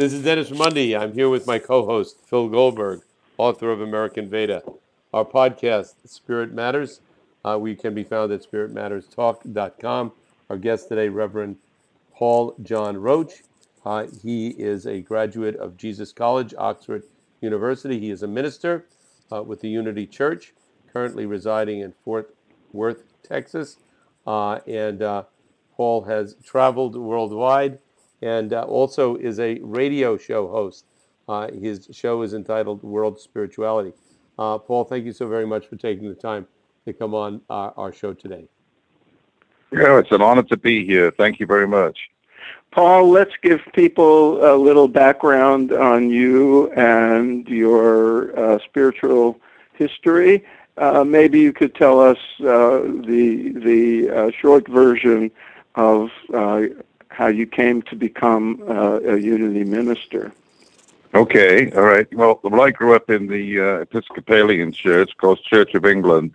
This is Dennis Mundy. I'm here with my co host, Phil Goldberg, author of American Veda. Our podcast, Spirit Matters, uh, we can be found at spiritmatterstalk.com. Our guest today, Reverend Paul John Roach. Uh, he is a graduate of Jesus College, Oxford University. He is a minister uh, with the Unity Church, currently residing in Fort Worth, Texas. Uh, and uh, Paul has traveled worldwide and uh, also is a radio show host. Uh, his show is entitled World Spirituality. Uh, Paul, thank you so very much for taking the time to come on our show today. Yeah, it's an honor to be here. Thank you very much. Paul, let's give people a little background on you and your uh, spiritual history. Uh, maybe you could tell us uh, the the short version of how you came to become uh, a Unity minister. Okay, all right. Well, well I grew up in the Episcopalian Church, called Church of England,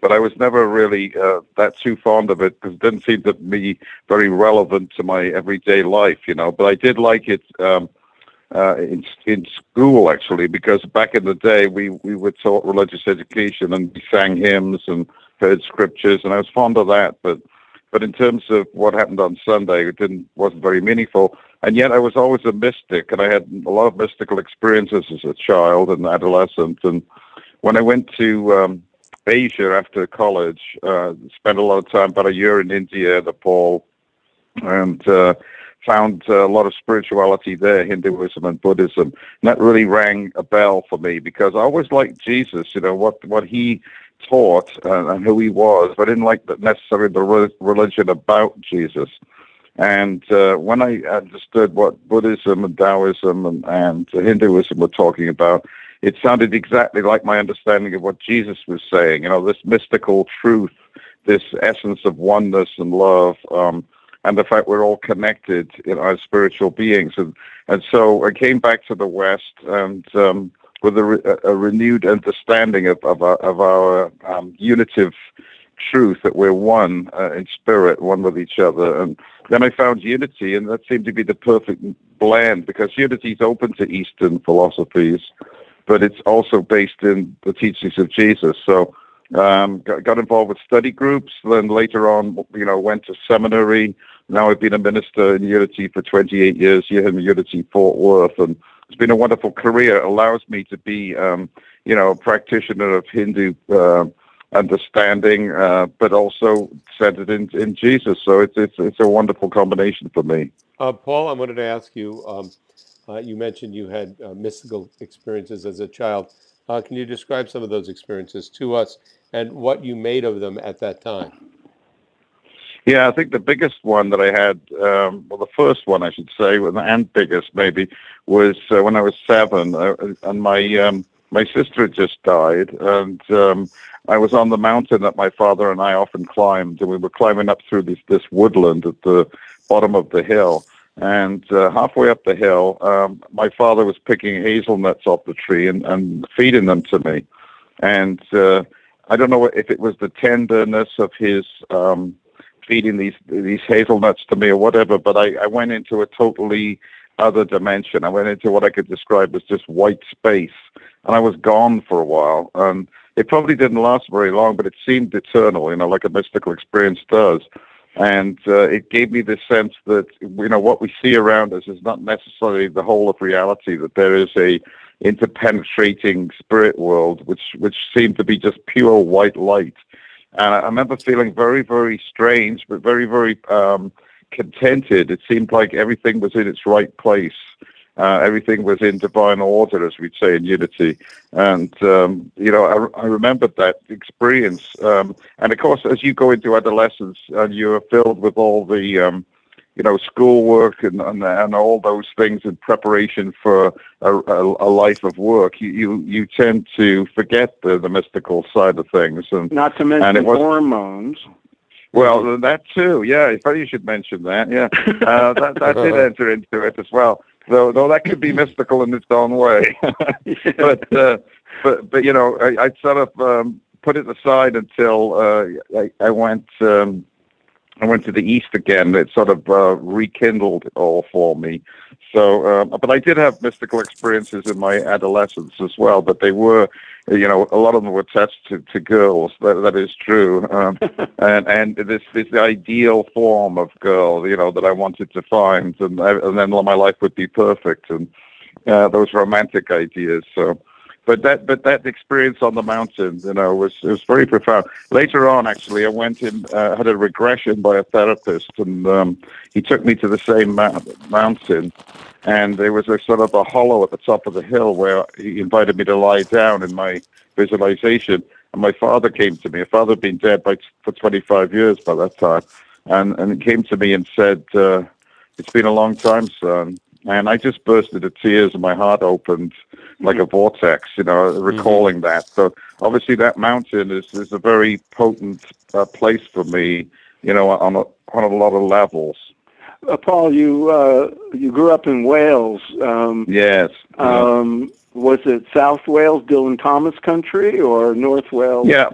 but I was never really uh, that too fond of it because it didn't seem to be very relevant to my everyday life, you know. But I did like it um, uh, in in school actually because back in the day we we were taught religious education and we sang hymns and heard scriptures, and I was fond of that. But but in terms of what happened on Sunday, it didn't wasn't very meaningful. And yet I was always a mystic, and I had a lot of mystical experiences as a child and adolescent. And when I went to um, Asia after college. Uh, spent a lot of time, about a year in India, Nepal, and uh, found uh, a lot of spirituality there, Hinduism and Buddhism. And that really rang a bell for me because I always liked Jesus, you know, what, what he taught uh, and who he was, but I didn't like necessarily the re- religion about Jesus. And uh, when I understood what Buddhism and Taoism and, and Hinduism were talking about, it sounded exactly like my understanding of what Jesus was saying. You know, this mystical truth, this essence of oneness and love, um, and the fact we're all connected in our spiritual beings. And and so I came back to the West and um, with a, re- a, renewed understanding of of our, of our um, unitive truth that we're one uh, in spirit, one with each other. And then I found unity, and that seemed to be the perfect blend because unity is open to Eastern philosophies but it's also based in the teachings of Jesus. So um, got, got, involved with study groups. Then later on, you know, went to seminary. Now I've been a minister in Unity for 28 years here in Unity Fort Worth, and it's been a wonderful career. It allows me to be, um, you know, a practitioner of Hindu uh, understanding, uh, but also centered in, in Jesus. So it's, it's it's a wonderful combination for me. Uh, Paul, I wanted to ask you. Um, uh, you mentioned you had uh, mystical experiences as a child. Uh, can you describe some of those experiences to us and what you made of them at that time? Yeah, I think the biggest one that I had, um, well, the first one I should say, and biggest maybe, was uh, when I was seven, uh, and my um, my sister had just died, and um, I was on the mountain that my father and I often climbed, and we were climbing up through this this woodland at the bottom of the hill, and uh, halfway up the hill, um, my father was picking hazelnuts off the tree and, and feeding them to me. And uh, I don't know if it was the tenderness of his um, feeding these these hazelnuts to me or whatever, but I, I went into a totally other dimension. I went into what I could describe as just white space, and I was gone for a while. And it probably didn't last very long, but it seemed eternal, you know, like a mystical experience does and uh, it gave me this sense that you know what we see around us is not necessarily the whole of reality. That there is a interpenetrating spirit world, which which seemed to be just pure white light. And I remember feeling very, very strange, but very, very um, contented. It seemed like everything was in its right place. Uh, everything was in divine order, as we'd say in unity. And, um, you know, I, I remembered that experience. Um, and of course, as you go into adolescence and you're filled with all the, um, you know, schoolwork and, and, and all those things in preparation for a, a, a life of work, you, you, you tend to forget the, the mystical side of things. And not to mention and was, hormones. Well, that too. Yeah, funny you should mention that. Yeah, uh, that that did enter into it as well though though that could be mystical in its own way. but uh, but but you know, I, I sort of um, put it aside until uh, I, I went um, I went to the east again. It sort of uh, rekindled it all for me. So, uh, but I did have mystical experiences in my adolescence as well. But they were, you know, a lot of them were attached to, to girls. That that is true. Um, and and this this ideal form of girl, you know, that I wanted to find, and and then my life would be perfect, and uh, those romantic ideas. So but that but that experience on the mountain, you know, was was very profound. Later on, actually, I went in uh, had a regression by a therapist, and um, he took me to the same ma- mountain, and there was a sort of a hollow at the top of the hill where he invited me to lie down in my visualization. And my father came to me. My father had been dead by, for 25 years by that time, and and he came to me and said, uh, "It's been a long time, son." And I just burst into tears, and my heart opened like a vortex, you know, recalling mm-hmm. that. So obviously, that mountain is is a very potent uh, place for me, you know, on a, on a lot of levels. Uh, Paul, you uh, you grew up in Wales. Um, yes. Um, was it South Wales, Dylan Thomas country, or North Wales? Yeah.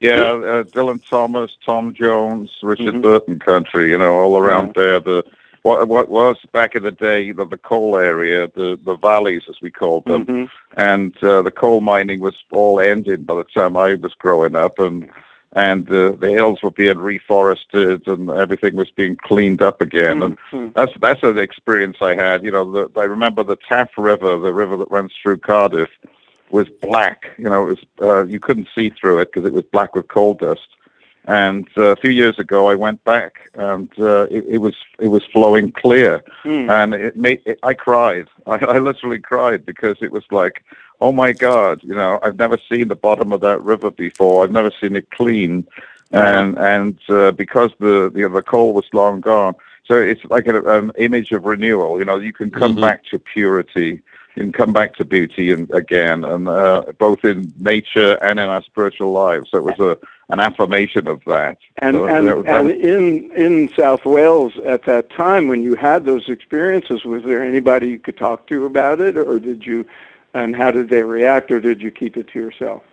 Yeah, uh, Dylan Thomas, Tom Jones, Richard mm-hmm. Burton country, you know, all around yeah. there. The what what was back in the day the, the coal area, the the valleys as we called them, mm-hmm. and uh, the coal mining was all ended by the time I was growing up, and and uh, the hills were being reforested and everything was being cleaned up again, mm-hmm. and that's that's an experience I had. You know, the, I remember the Taff River, the river that runs through Cardiff, was black. You know, it was uh, you couldn't see through it because it was black with coal dust and uh, a few years ago, I went back, and uh, it, it, was it was flowing clear, mm. and it made it, I cried. I, I literally cried because it was like, oh my God, you know, I've never seen the bottom of that river before. I've never seen it clean, and and uh, because the the the coal was long gone, so it's like an, an image of renewal. You know, you can come mm-hmm. back to purity and come back to beauty and again, and uh, both in nature and in our spiritual lives. So it was a an affirmation of that. And so and, and in in South Wales at that time, when you had those experiences, was there anybody you could talk to about it, or did you? And how did they react, or did you keep it to yourself?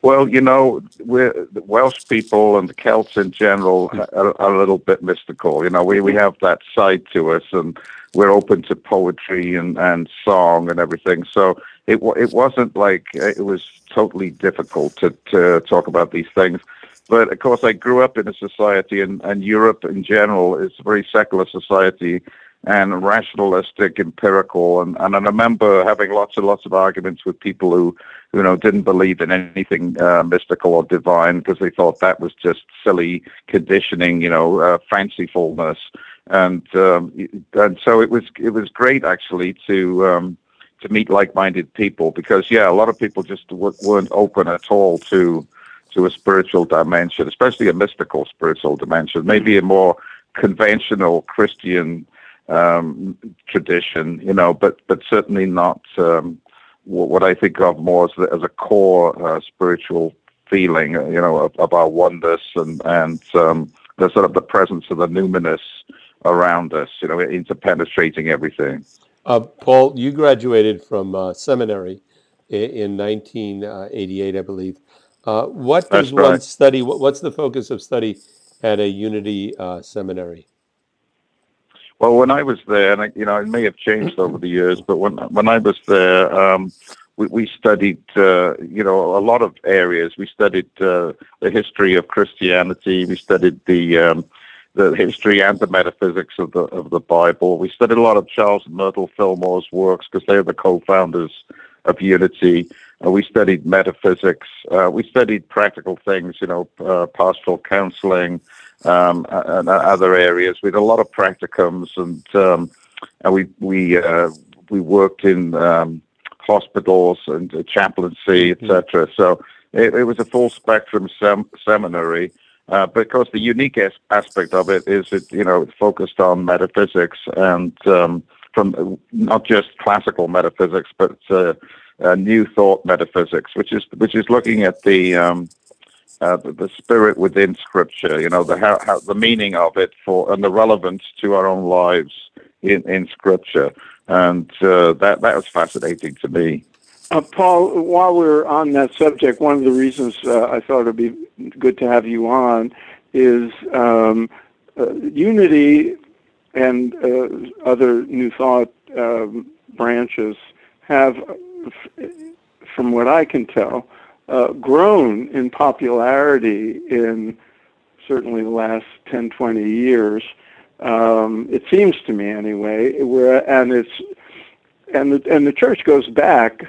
Well, you know, we're the Welsh people and the Celts in general are, are, a little bit mystical. You know, we, we have that side to us, and we're open to poetry and, and song and everything. So it it wasn't like it was totally difficult to to talk about these things. But of course, I grew up in a society, and, and Europe in general is a very secular society and rationalistic, empirical. And, and I remember having lots and lots of arguments with people who, you know, didn't believe in anything uh, mystical or divine because they thought that was just silly conditioning, you know, uh, fancifulness. And um, and so it was it was great actually to um, to meet like-minded people because yeah, a lot of people just weren't open at all to to a spiritual dimension, especially a mystical spiritual dimension, maybe a more conventional Christian um, tradition, you know, but but certainly not um, what I think of more as, the, as a core uh, spiritual feeling, uh, you know, of, of, our oneness and and um, the sort of the presence of the numinous around us, you know, interpenetrating everything. Uh, Paul, you graduated from uh, seminary in, in 1988, I believe. Uh, what does right. one study? What, what's the focus of study at a Unity uh, seminary? Well, when I was there, and I, you know, it may have changed over the years, but when when I was there, um, we, we studied, uh, you know, a lot of areas. We studied uh, the history of Christianity. We studied the um, the history and the metaphysics of the of the Bible. We studied a lot of Charles and Myrtle Fillmore's works because they're the co-founders of Unity. Uh, we studied metaphysics. Uh, we studied practical things, you know, uh, pastoral counseling um, and other areas. We did a lot of practicums, and um, and we we uh, we worked in um, hospitals and chaplaincy, etc. Mm-hmm. So it, it, was a full spectrum sem- seminary. Uh, because the unique as- aspect of it is it, you know, focused on metaphysics and um, from not just classical metaphysics, but uh, uh, new thought metaphysics, which is which is looking at the um, uh, the, spirit within Scripture. You know, the how, how, the meaning of it for and the relevance to our own lives in in Scripture, and uh, that that was fascinating to me. Uh, Paul, while we're on that subject, one of the reasons uh, I thought it'd be good to have you on is um, uh, unity and uh, other New Thought um, branches have, from what I can tell, uh, grown in popularity in certainly the last 10, 20 years. Um, it seems to me anyway, where and it's and the and the church goes back,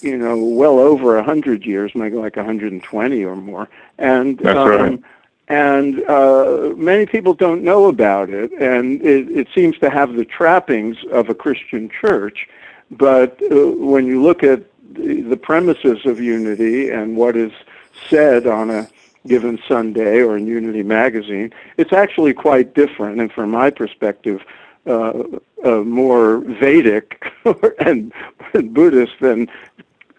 you know, well over a hundred years, maybe like 120 or more, and That's um, right. and uh, many people don't know about it, and it, it seems to have the trappings of a Christian church, but uh, when you look at the, the premises of unity and what is said on a given Sunday or in Unity magazine, it's actually quite different. And from my perspective, uh, uh, more Vedic and Buddhist than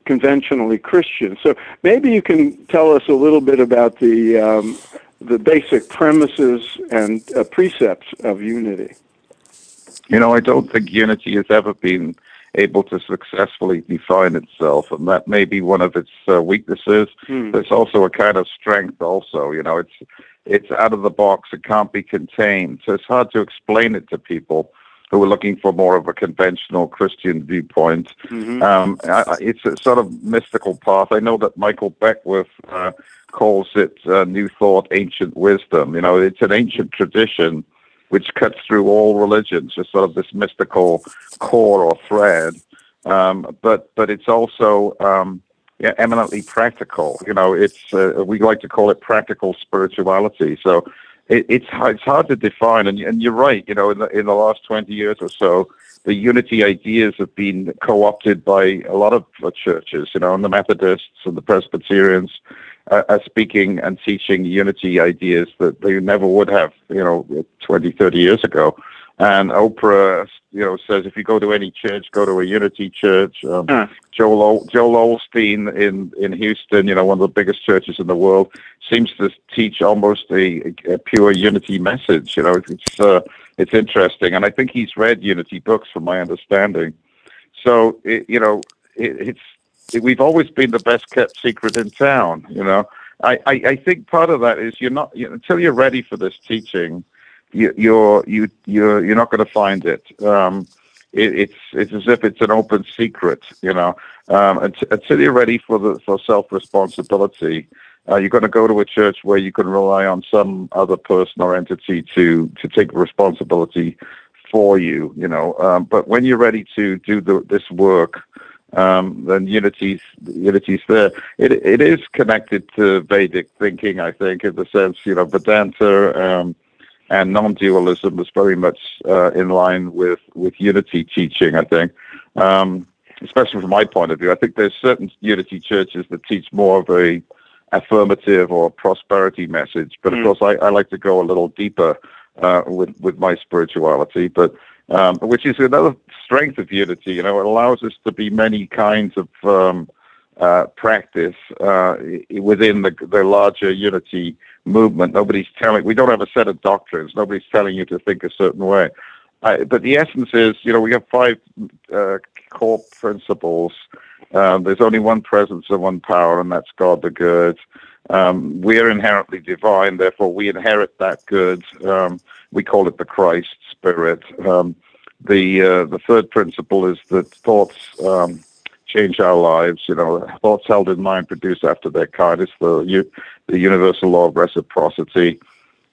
conventionally Christian. So maybe you can tell us a little bit about the um, the basic premises and uh, precepts of unity. You know, I don't think unity has ever been able to successfully define itself, and that may be one of its uh, weaknesses. But it's also a kind of strength. Also, you know, it's it's out of the box. It can't be contained, so it's hard to explain it to people who are looking for more of a conventional Christian viewpoint. Mhm. Um, I, I- it's a sort of mystical path. I know that Michael Beckwith uh, calls it uh, New Thought, ancient wisdom. You know, it's an ancient tradition which cuts through all religions, just sort of this mystical core or thread. Um, but but it's also um, yeah, eminently practical. You know, it's uh, we like to call it practical spirituality. So it, it's hard- it's hard to define, and and you're right. You know, in the in the last twenty years or so, the unity ideas have been co-opted by a lot of uh, churches. You know, and the Methodists and the Presbyterians uh, are speaking and teaching unity ideas that they never would have. You know, 20, 30 years ago. And Oprah, you know, says if you go to any church, go to a unity church. Um, Huh. Joel Joel Osteen in in Houston, you know, one of the biggest churches in the world, seems to teach almost a, a pure unity message. You know, it's uh, it's interesting, and I think he's read unity books, from my understanding. So, it, you know, it, it's it, we've always been the best kept secret in town. You know, I, I, I think part of that is you're not you until you're ready for this teaching, you, you're you you're you're not going to find it. Um, it, it's it's as if it's an open secret, you know. Um, until, you're ready for the for self responsibility, uh, you're going to go to a church where you can rely on some other person or entity to to take responsibility for you, you know. Um, but when you're ready to do the, this work, um, then unity's unity's there. It it is connected to Vedic thinking, I think, in the sense, you know, Vedanta. Um, and non-dualism is very much uh, in line with, with unity teaching. I think, um, especially from my point of view, I think there's certain unity churches that teach more of a affirmative or prosperity message. But Mm. of course, I, I like to go a little deeper uh, with with my spirituality. But um, which is another strength of unity. You know, it allows us to be many kinds of um, uh, practice uh, within the, the larger unity movement. Nobody's telling. We don't have a set of doctrines. Nobody's telling you to think a certain way. I, but the essence is, you know, we have five uh, core principles. Um, there's only one presence and one power, and that's God the good. Um, we're inherently divine, therefore we inherit that good. Um, we call it the Christ Spirit. Um, the uh, the third principle is that thoughts um, change our lives. You know, thoughts held in mind produce after their kind. It's the the universal law of reciprocity.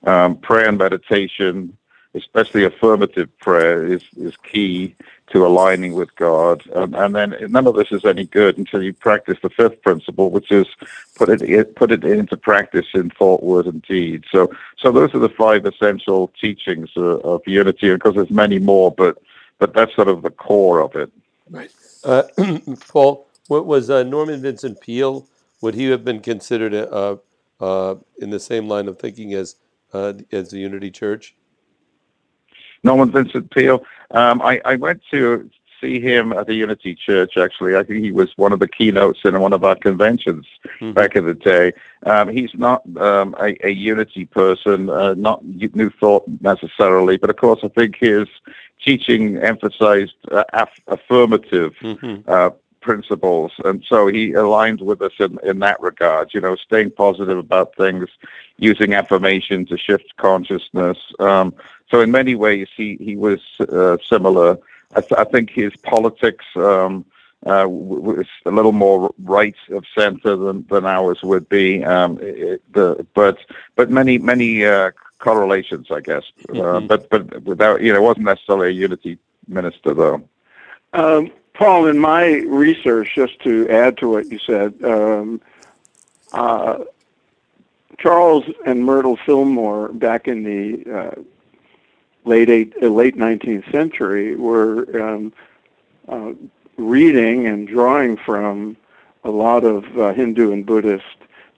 Um, prayer and meditation, especially affirmative prayer, is is key to aligning with God. And, and then none of this is any good until you practice the fifth principle, which is put it put it into practice in thought, word, and deed. So so those are the five essential teachings uh, of unity. Because there's many more, but but that's sort of the core of it. Right. Uh, Paul, what was uh, Norman Vincent Peale? Would he have been considered uh, uh, in the same line of thinking as uh, as the Unity Church? Norman Vincent Peale. Um, I, I went to see him at the Unity Church. Actually, I think he was one of the keynotes in one of our conventions Mhm. back in the day. Um, he's not um, a, a Unity person, uh, not New Thought necessarily, but of course, I think his teaching emphasized uh, aff- affirmative hmm uh, principles, and so he aligned with us in, in that regard. You know, staying positive about things, using affirmation to shift consciousness. Um, so in many ways, he he was uh, similar. I, th- I, think his politics um, uh, was a little more right of center than, than ours would be. Um, it, the, but but many many uh, correlations, I guess. Uh, mm-hmm. but but without you know, it wasn't necessarily a unity minister though. Um, Paul, in my research, just to add to what you said, um, uh, Charles and Myrtle Fillmore back in the uh, late eight, uh, late 19th century were um, uh, reading and drawing from a lot of uh, Hindu and Buddhist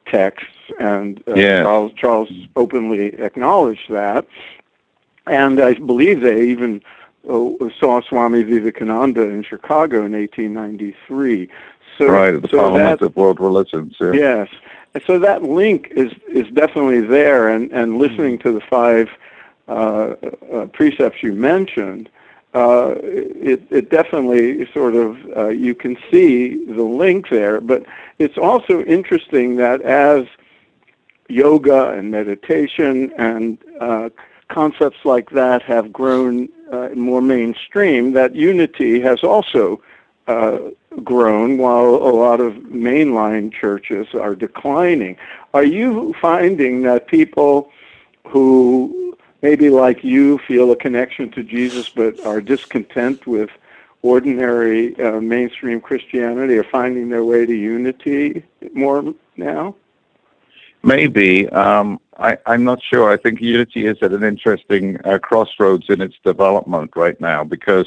texts, and uh, yeah. Charles, Charles openly acknowledged that. And I believe they even uh, saw Swami Vivekananda in Chicago in 1893. So, right, the so Parliament that, of World Religions. Yeah. Yes, and so that link is is definitely there. And and listening to the five uh, uh, precepts you mentioned, uh, it, it definitely sort of uh, you can see the link there. But it's also interesting that as yoga and meditation and uh, concepts like that have grown uh, more mainstream, that unity has also uh, grown while a lot of mainline churches are declining. Are you finding that people who maybe like you feel a connection to Jesus but are discontent with ordinary uh, mainstream Christianity are finding their way to unity more now? Maybe. Um, I, am not sure. I think Unity is at an interesting uh, crossroads in its development right now because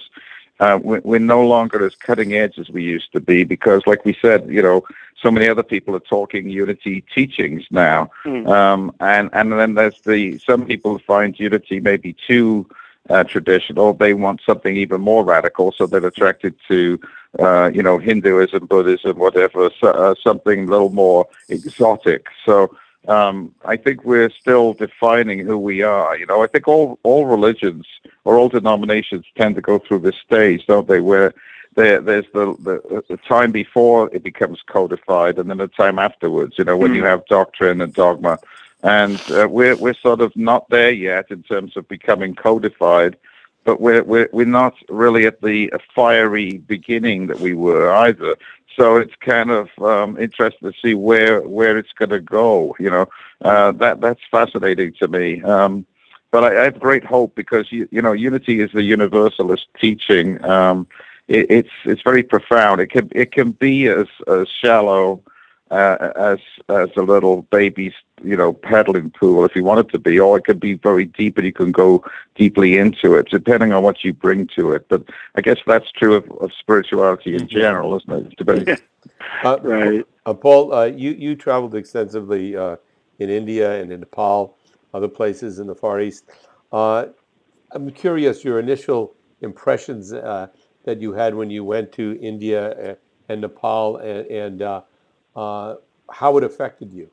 uh, we're, we're, no longer as cutting edge as we used to be because, like we said, you know, so many other people are talking Unity teachings now. Mm. Um, and, and then there's the, some people find Unity maybe too uh, traditional. They want something even more radical, so they're attracted to, uh, you know, Hinduism, Buddhism, whatever, so, uh, something a little more exotic. So um, I think we're still defining who we are. You know, I think all all religions or all denominations tend to go through this stage, don't they? Where there, there's the, the, the time before it becomes codified, and then the time afterwards. You know, when mm. you hmm. have doctrine and dogma, and uh, we're we're sort of not there yet in terms of becoming codified, but we're we're we're not really at the fiery beginning that we were either. So it's kind of um, interesting to see where where it's going to go. You know, uh, that that's fascinating to me. Um, but I, I, have great hope because you, you know unity is the universalist teaching. Um, it, it's it's very profound. It can it can be as as shallow uh, as as a little baby, you know, paddling pool if you want it to be, or it could be very deep and you can go deeply into it, depending on what you bring to it. But I guess that's true of, of spirituality in mm-hmm. general, isn't it? uh, right. Uh, Paul, uh, you you traveled extensively uh, in India and in Nepal, other places in the Far East. Uh, I'm curious your initial impressions that you had when you went to India and Nepal and. and uh, how it affected you.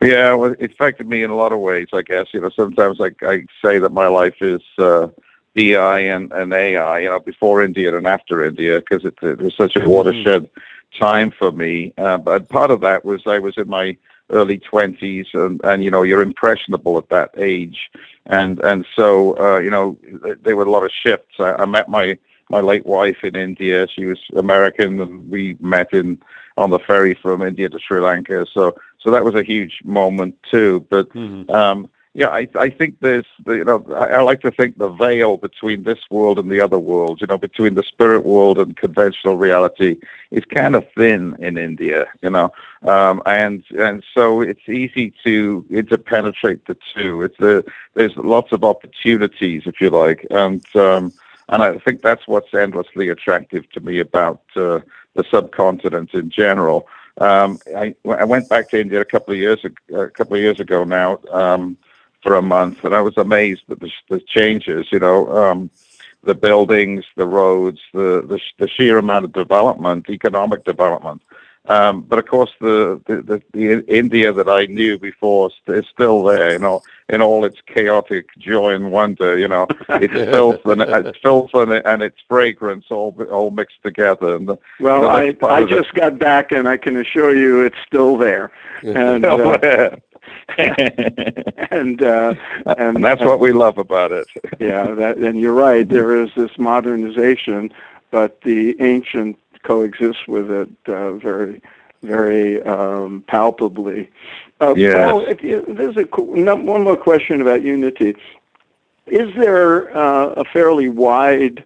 Yeah, well, it affected me in a lot of ways. I guess you know sometimes I, I say that my life is uh, and, and AI. You know, before India and after India, because it, it, was such a mm-hmm. watershed time for me. Uh, but part of that was I was in my early twenties, and, and you know you're impressionable at that age, and and so uh, you know there were a lot of shifts. I, I met my my late wife in India. She was American, and we met in on the ferry from India to Sri Lanka. So so that was a huge moment too. But mm-hmm. um, yeah, I I think there's you know I, I, like to think the veil between this world and the other world, you know, between the spirit world and conventional reality is kind of thin in India, you know, um, and and so it's easy to interpenetrate the two. It's a, there's lots of opportunities, if you like, and um, and I think that's what's endlessly attractive to me about uh, the subcontinent in general. Um, I, I, went back to India a couple of years a couple of years ago now um, for a month, and I was amazed at the, the changes. You know, um, the buildings, the roads, the, the, the sheer amount of development, economic development. Um, but of course, the, the, the, the, India that I knew before is still there, you know, in all its chaotic joy and wonder. You know, its filth and its filth and, and its fragrance all all mixed together. And the, well, you know, I I just it. got back, and I can assure you, it's still there. And uh, and, uh, and and that's what we love about it. yeah, that, and you're right. There is this modernization, but the ancient coexists with it uh, very, very um, palpably. Uh, yes. Paul, you, there's a one more question about unity. Is there uh, a fairly wide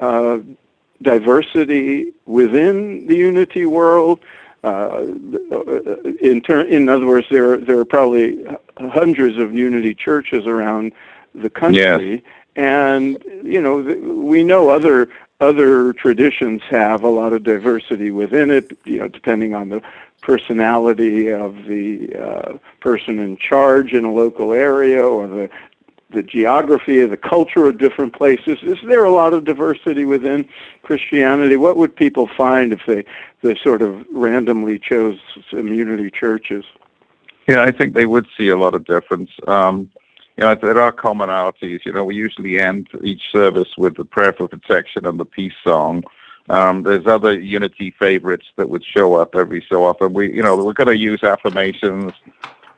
uh, diversity within the unity world? Uh, in, ter- in other words, there there are probably hundreds of unity churches around the country, yes. and you know we know other other traditions have a lot of diversity within it. You know, depending on the personality of the uh, person in charge in a local area or the the geography of the culture of different places. Is there a lot of diversity within Christianity? What would people find if they, they sort of randomly chose community churches? Yeah, I think they would see a lot of difference. Um, you know, there are commonalities. You know, we usually end each service with the prayer for protection and the peace song. Um, there's other unity favorites that would show up every so often. We, you know, we're going to use affirmations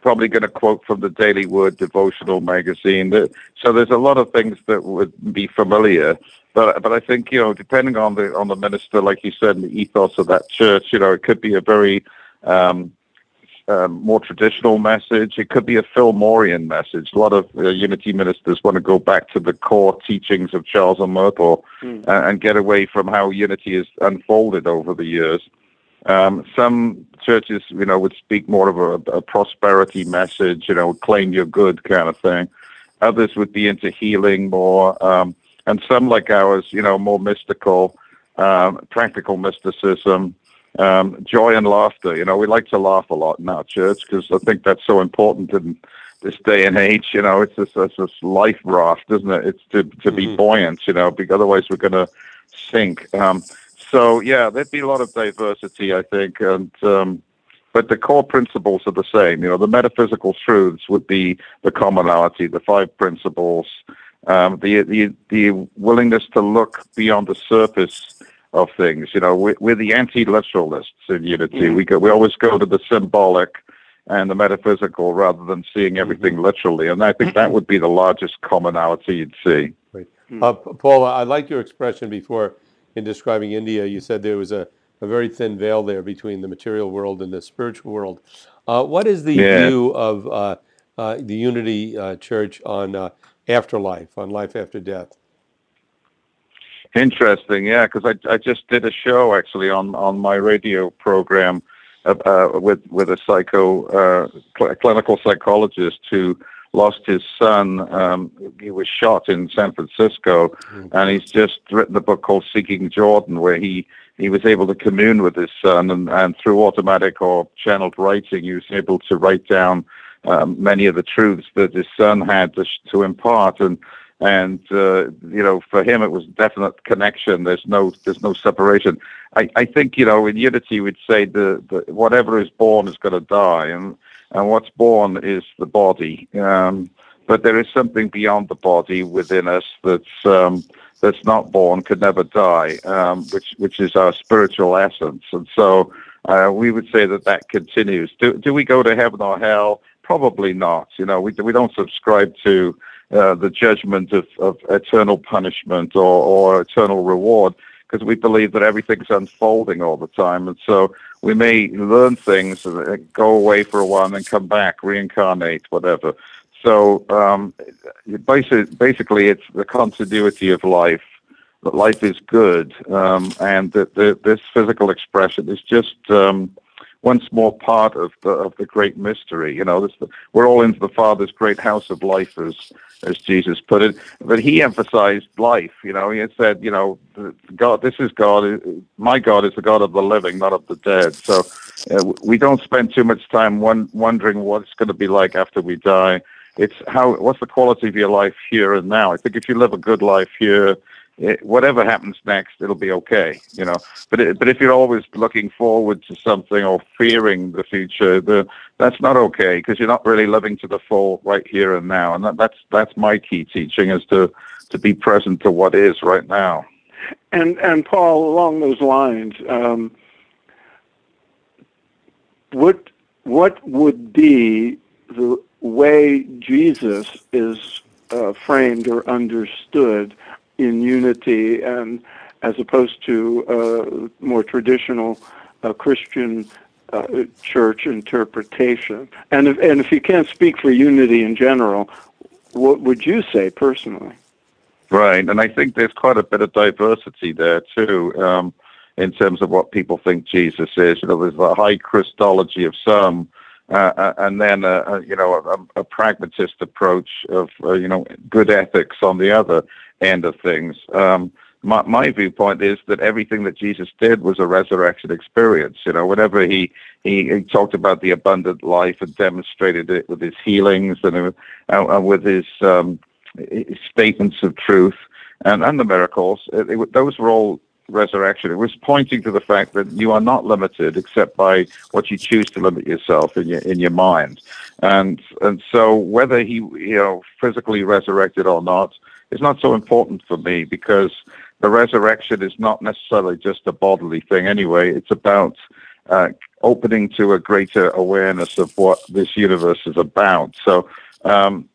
probably going to quote from the Daily Word devotional magazine. So there's a lot of things that would be familiar. But but I think you know, depending on the on the minister, like you said, the ethos of that church, you know, it could be a very um, um, more traditional message. It could be a Fillmorian message. A lot of uh, unity ministers want to go back to the core teachings of Charles and Myrtle mm. and, and get away from how unity has unfolded over the years. Um, some churches, you know, would speak more of a, a, prosperity message, you know, claim your good kind of thing. Others would be into healing more, um, and some like ours, you know, more mystical, um, practical mysticism, um, joy and laughter. You know, we like to laugh a lot in our church because I think that's so important in this day and age. You know, it's this, it's this life raft, isn't it? It's to to be mm-hmm. buoyant. You know, because otherwise we're going to sink. Um, so yeah, there'd be a lot of diversity, I think, and um, but the core principles are the same. You know, the metaphysical truths would be the commonality, the five principles, um, the the the willingness to look beyond the surface of things. You know, we're, we're the anti-literalists in Unity. Mm-hmm. We go, we always go to the symbolic and the metaphysical rather than seeing mm-hmm. everything mm-hmm. literally. And I think that would be the largest commonality you'd see. Right. Uh, Paul, I like your expression before in describing India, you said there was a, a very thin veil there between the material world and the spiritual world. Uh, what is the yeah. view of uh, uh, the Unity uh, Church on uh, afterlife, on life after death? Interesting, yeah, because I, I just did a show actually on, on my radio program uh, with with a psycho cl- clinical psychologist who lost his son. Um, he was shot in San Francisco, mm-hmm. and he's just written a book called Seeking Jordan, where he he was able to commune with his son, and, and through automatic or channeled writing, he was able to write down um, many of the truths that his son had to, to impart, and and uh, you know, for him, it was definite connection. There's no there's no separation. I, I think you know, in unity, we'd say the, the whatever is born is going to die, and and what's born is the body. Um, but there is something beyond the body within us that's um, that's not born, could never die, um, which which is our spiritual essence. And so uh, we would say that that continues. Do do we go to heaven or hell? Probably not. You know, we we don't subscribe to uh, the judgment of, of eternal punishment or, or eternal reward because we believe that everything's unfolding all the time. And so we may learn things, go away for a while, and then come back, reincarnate, whatever. So um, basically, basically, it's the continuity of life. That life is good, um, and that this physical expression is just um, one small part of the of the great mystery. You know, this, we're all into the Father's great house of life, as as Jesus put it. But he emphasized life. You know, he said, you know, God, this is God. My God is the God of the living, not of the dead. So uh, we don't spend too much time one, wondering what it's going to be like after we die. It's how what's the quality of your life here and now. I think if you live a good life here, it, whatever happens next, it'll be okay, you know. But it, but if you're always looking forward to something or fearing the future, the, that's not okay because you're not really living to the full right here and now. And that, that's that's my key teaching is to to be present to what is right now. And and Paul, along those lines, um, what what would be the way Jesus is uh, framed or understood in unity and as opposed to uh, more traditional uh, Christian uh, church interpretation. And if, and if you can't speak for unity in general, what would you say personally? Right, and I think there's quite a bit of diversity there too, um, in terms of what people think Jesus is. You know, there's a high Christology of some, uh, uh and then a, a you know a, a, pragmatist approach of uh, you know good ethics on the other end of things. Um, my, my viewpoint is that everything that Jesus did was a resurrection experience. You know, whenever he, he, he talked about the abundant life and demonstrated it with his healings and, uh, with his, um, his statements of truth and, and the miracles, it, it, those were all resurrection. It was pointing to the fact that you are not limited except by what you choose to limit yourself in your in your mind. And and so whether he you know physically resurrected or not is not so important for me because the resurrection is not necessarily just a bodily thing anyway. It's about uh, opening to a greater awareness of what this universe is about. So um,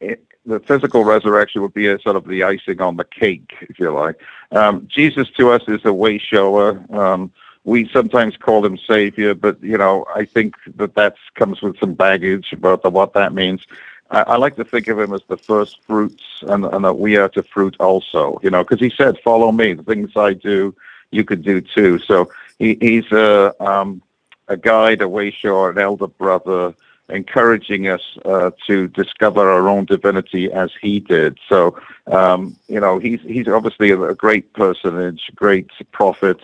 it, the physical resurrection would be a sort of the icing on the cake, if you like. Um, Jesus to us is a way shower. Um, we sometimes call him savior, but you know, I think that that comes with some baggage about the, what that means. I, I, like to think of him as the first fruits, and, and that we are to fruit also. You know, because he said, "Follow me. The things I do, you could do too." So he, he's a um, a guide, a way shower, an elder brother, encouraging us uh, to discover our own divinity as he did. So, um, you know, he's he's obviously a, a great personage, great prophet.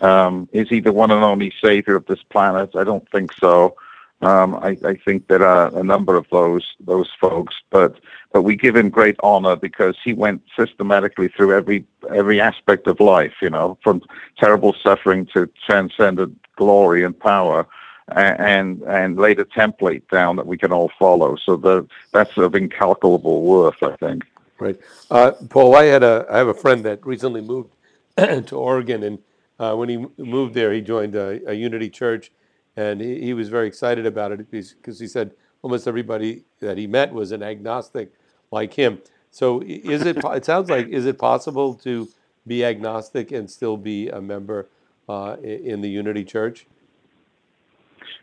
Um, is he the one and only savior of this planet? I don't think so. Um, I, I, think there are a number of those those folks, but but we give him great honor because he went systematically through every every aspect of life. You know, from terrible suffering to transcendent glory and power, and and laid a template down that we can all follow. So the that's of incalculable worth, I think. Right, uh, Paul. I had a I have a friend that recently moved to Oregon, and uh, when he moved there, he joined a, a Unity Church and he, he was very excited about it because he said almost everybody that he met was an agnostic like him. So is it? It sounds like is it possible to be agnostic and still be a member uh, in the Unity Church?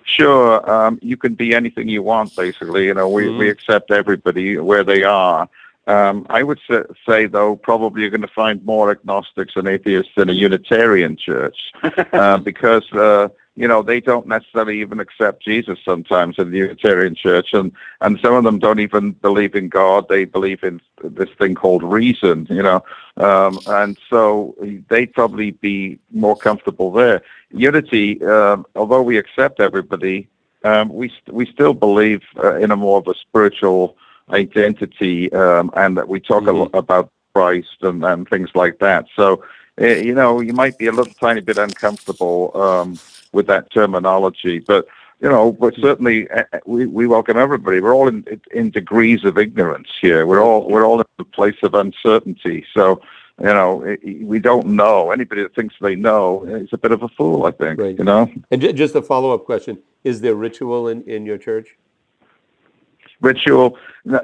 Sure, um, you can be anything you want. Basically, you know, we mm-hmm. we accept everybody where they are. Um, I would say, though, probably you're going to find more agnostics and atheists in a Unitarian church uh, because uh, you know, they don't necessarily even accept Jesus sometimes in the Unitarian Church, and and some of them don't even believe in God. They believe in this thing called reason, you know, um, and so they'd probably be more comfortable there. Unity, um, although we accept everybody, um, we st- we still believe uh, in a more of a spiritual identity, um, and that we talk mm-hmm. a lot about Christ and, and things like that. So, uh, you know, you might be a little tiny bit uncomfortable um, with that terminology. But you know, but certainly uh, uh, we, we welcome everybody. We're all in in degrees of ignorance here. We're all we're all in a place of uncertainty. So you know, we don't know. Anybody that thinks they know is a bit of a fool. I think. Right. You know. And just a follow up question: Is there ritual in in your church? Ritual.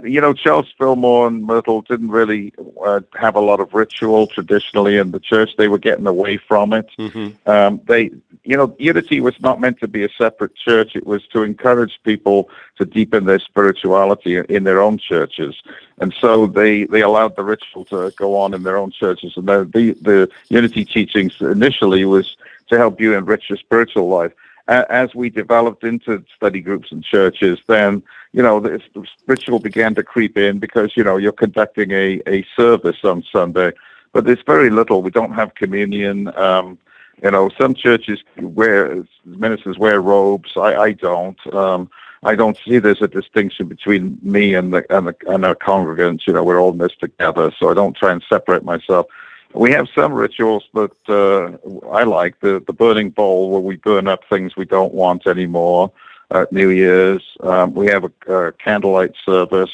You know, Charles Fillmore and Myrtle didn't really uh, have a lot of ritual traditionally in the church. They were getting away from it. Mm-hmm. Um, they, you know, Unity was not meant to be a separate church. It was to encourage people to deepen their spirituality in their own churches, and so they they allowed the ritual to go on in their own churches. And the the, the Unity teachings initially was to help you enrich your spiritual life as we developed into study groups and churches, then you know the ritual began to creep in because you know you're conducting a a service on Sunday, but there's very little. We don't have communion. Um, you know, some churches wear ministers wear robes. I, I don't. Um, I don't see there's a distinction between me and the and the and our congregants. You know, we're all in this together, so I don't try and separate myself. We have some rituals that uh, I like. The the burning bowl, where we burn up things we don't want anymore. At New Year's, um, we have a, a candlelight service.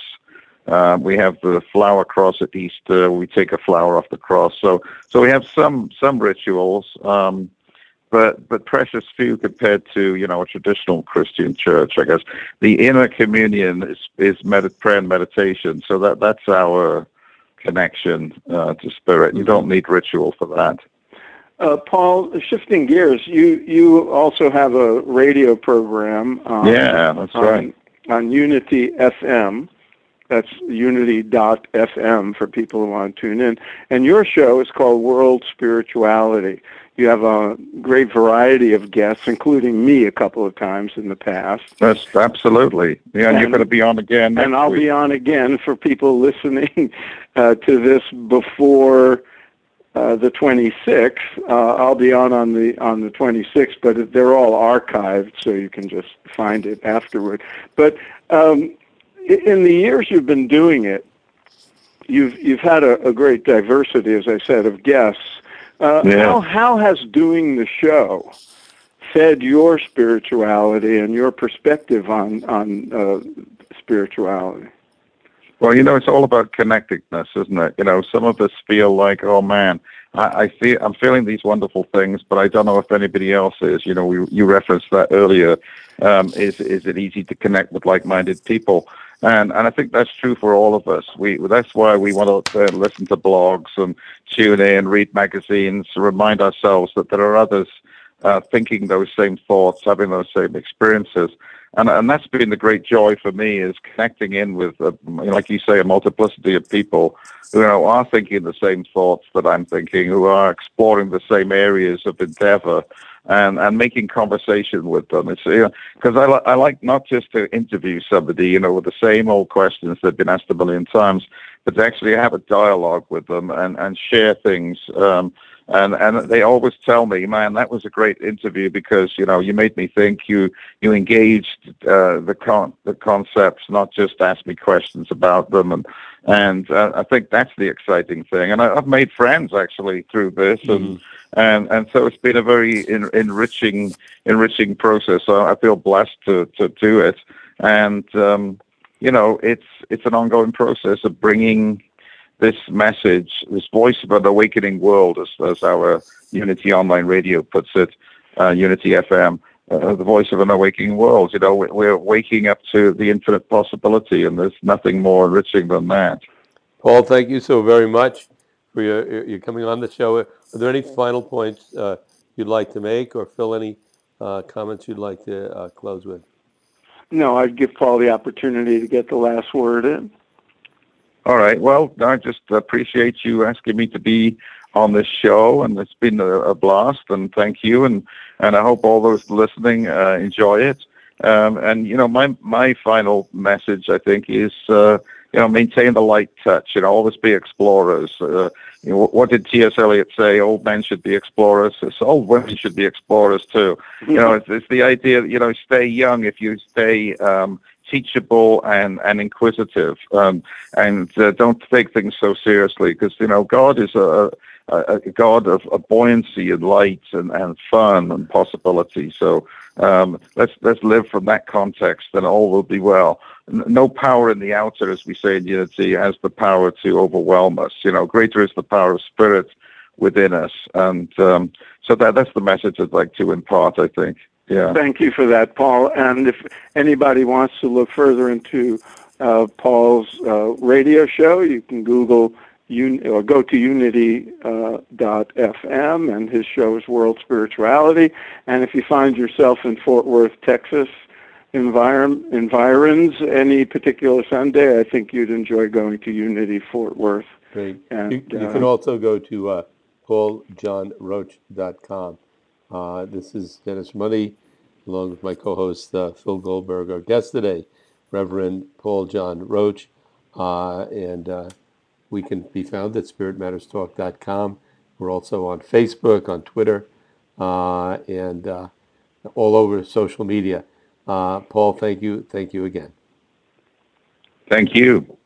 Um, we have the flower cross at Easter. We take a flower off the cross. So so we have some some rituals. Um, but but precious few compared to you know a traditional Christian church. I guess the inner communion is is med- prayer and meditation. So that that's our connection uh, to spirit. You don't need ritual for that. Uh, Paul, shifting gears, you you also have a radio program. Um, yeah, that's on, right. On Unity FM. That's unity.fm for people who want to tune in. And your show is called World Spirituality. You have a great variety of guests, including me a couple of times in the past. That's absolutely. Yeah, and, you're going to be on again. and I'll week. be on again for people listening uh, to this before uh, the 26th. Uh, I'll be on on the on the 26th, but they're all archived, so you can just find it afterward. But um, in the years you've been doing it, you've you've had a, a great diversity, as I said, of guests. Uh, yeah. How how has doing the show fed your spirituality and your perspective on on uh, spirituality? Well, you know, it's all about connectedness, isn't it? You know, some of us feel like, oh man, I, I feel I'm feeling these wonderful things, but I don't know if anybody else is. You know, we, you referenced that earlier. Um, is is it easy to connect with like-minded people? And and I think that's true for all of us. We that's why we want to uh, listen to blogs and tune in, read magazines, remind ourselves that there are others uh, thinking those same thoughts, having those same experiences. And and that's been the great joy for me is connecting in with, uh, like you say, a multiplicity of people who you know, are thinking the same thoughts that I'm thinking, who are exploring the same areas of endeavor and and making conversation with them. It's you know because I li- I like not just to interview somebody you know with the same old questions that have been asked a million times, but to actually have a dialogue with them and and share things. Um, and and they always tell me, man, that was a great interview because you know you made me think. You you engaged uh, the con the concepts, not just ask me questions about them. And and uh, I think that's the exciting thing. And I, have made friends actually through this, and and and so it's been a very in, enriching enriching process. So I feel blessed to to do it, and um, you know it's it's an ongoing process of bringing this message, this voice of an awakening world, as, as our Unity Online Radio puts it, uh, Unity FM, uh, the voice of an awakening world. You know, we're waking up to the infinite possibility, and there's nothing more enriching than that. Paul, thank you so very much for your, your coming on the show. Are there any final points uh, you'd like to make, or Phil, any uh, comments you'd like to uh, close with? No, I'd give Paul the opportunity to get the last word in. All right. Well, I just appreciate you asking me to be on this show, and it's been a, a blast. And thank you, and and I hope all those listening uh, enjoy it. Um, and you know, my my final message, I think, is uh, you know, maintain the light touch. You know, always be explorers. Uh, you know, what did T.S. Eliot say? Old men should be explorers. So old women should be explorers too. You know, it's, it's the idea. You know, stay young if you stay um, teachable and and inquisitive, um, and uh, don't take things so seriously because you know God is a, a, a God of, of, buoyancy and light and, and fun and possibility. So um, let's let's live from that context, and all will be well. No power in the outer, as we say in Unity, has the power to overwhelm us. You know, greater is the power of spirit within us, and um, so that that's the message I'd like to impart. I think. Yeah. Thank you for that, Paul. And if anybody wants to look further into uh, Paul's uh, radio show, you can Google un- or go to unity.fm, uh, and his show is World Spirituality. And if you find yourself in Fort Worth, Texas, environ- environs any particular Sunday, I think you'd enjoy going to Unity Fort Worth. Great. And, you, you can uh, also go to uh, pauljohnroach.com. Uh, this is Dennis Money, along with my co-host uh, Phil Goldberg. Our guest today, Reverend Paul John Roach, uh, and uh, we can be found at spiritmatterstalk.com. We're also on Facebook, on Twitter, uh, and uh, all over social media. Paul, thank you, thank you again. Thank you.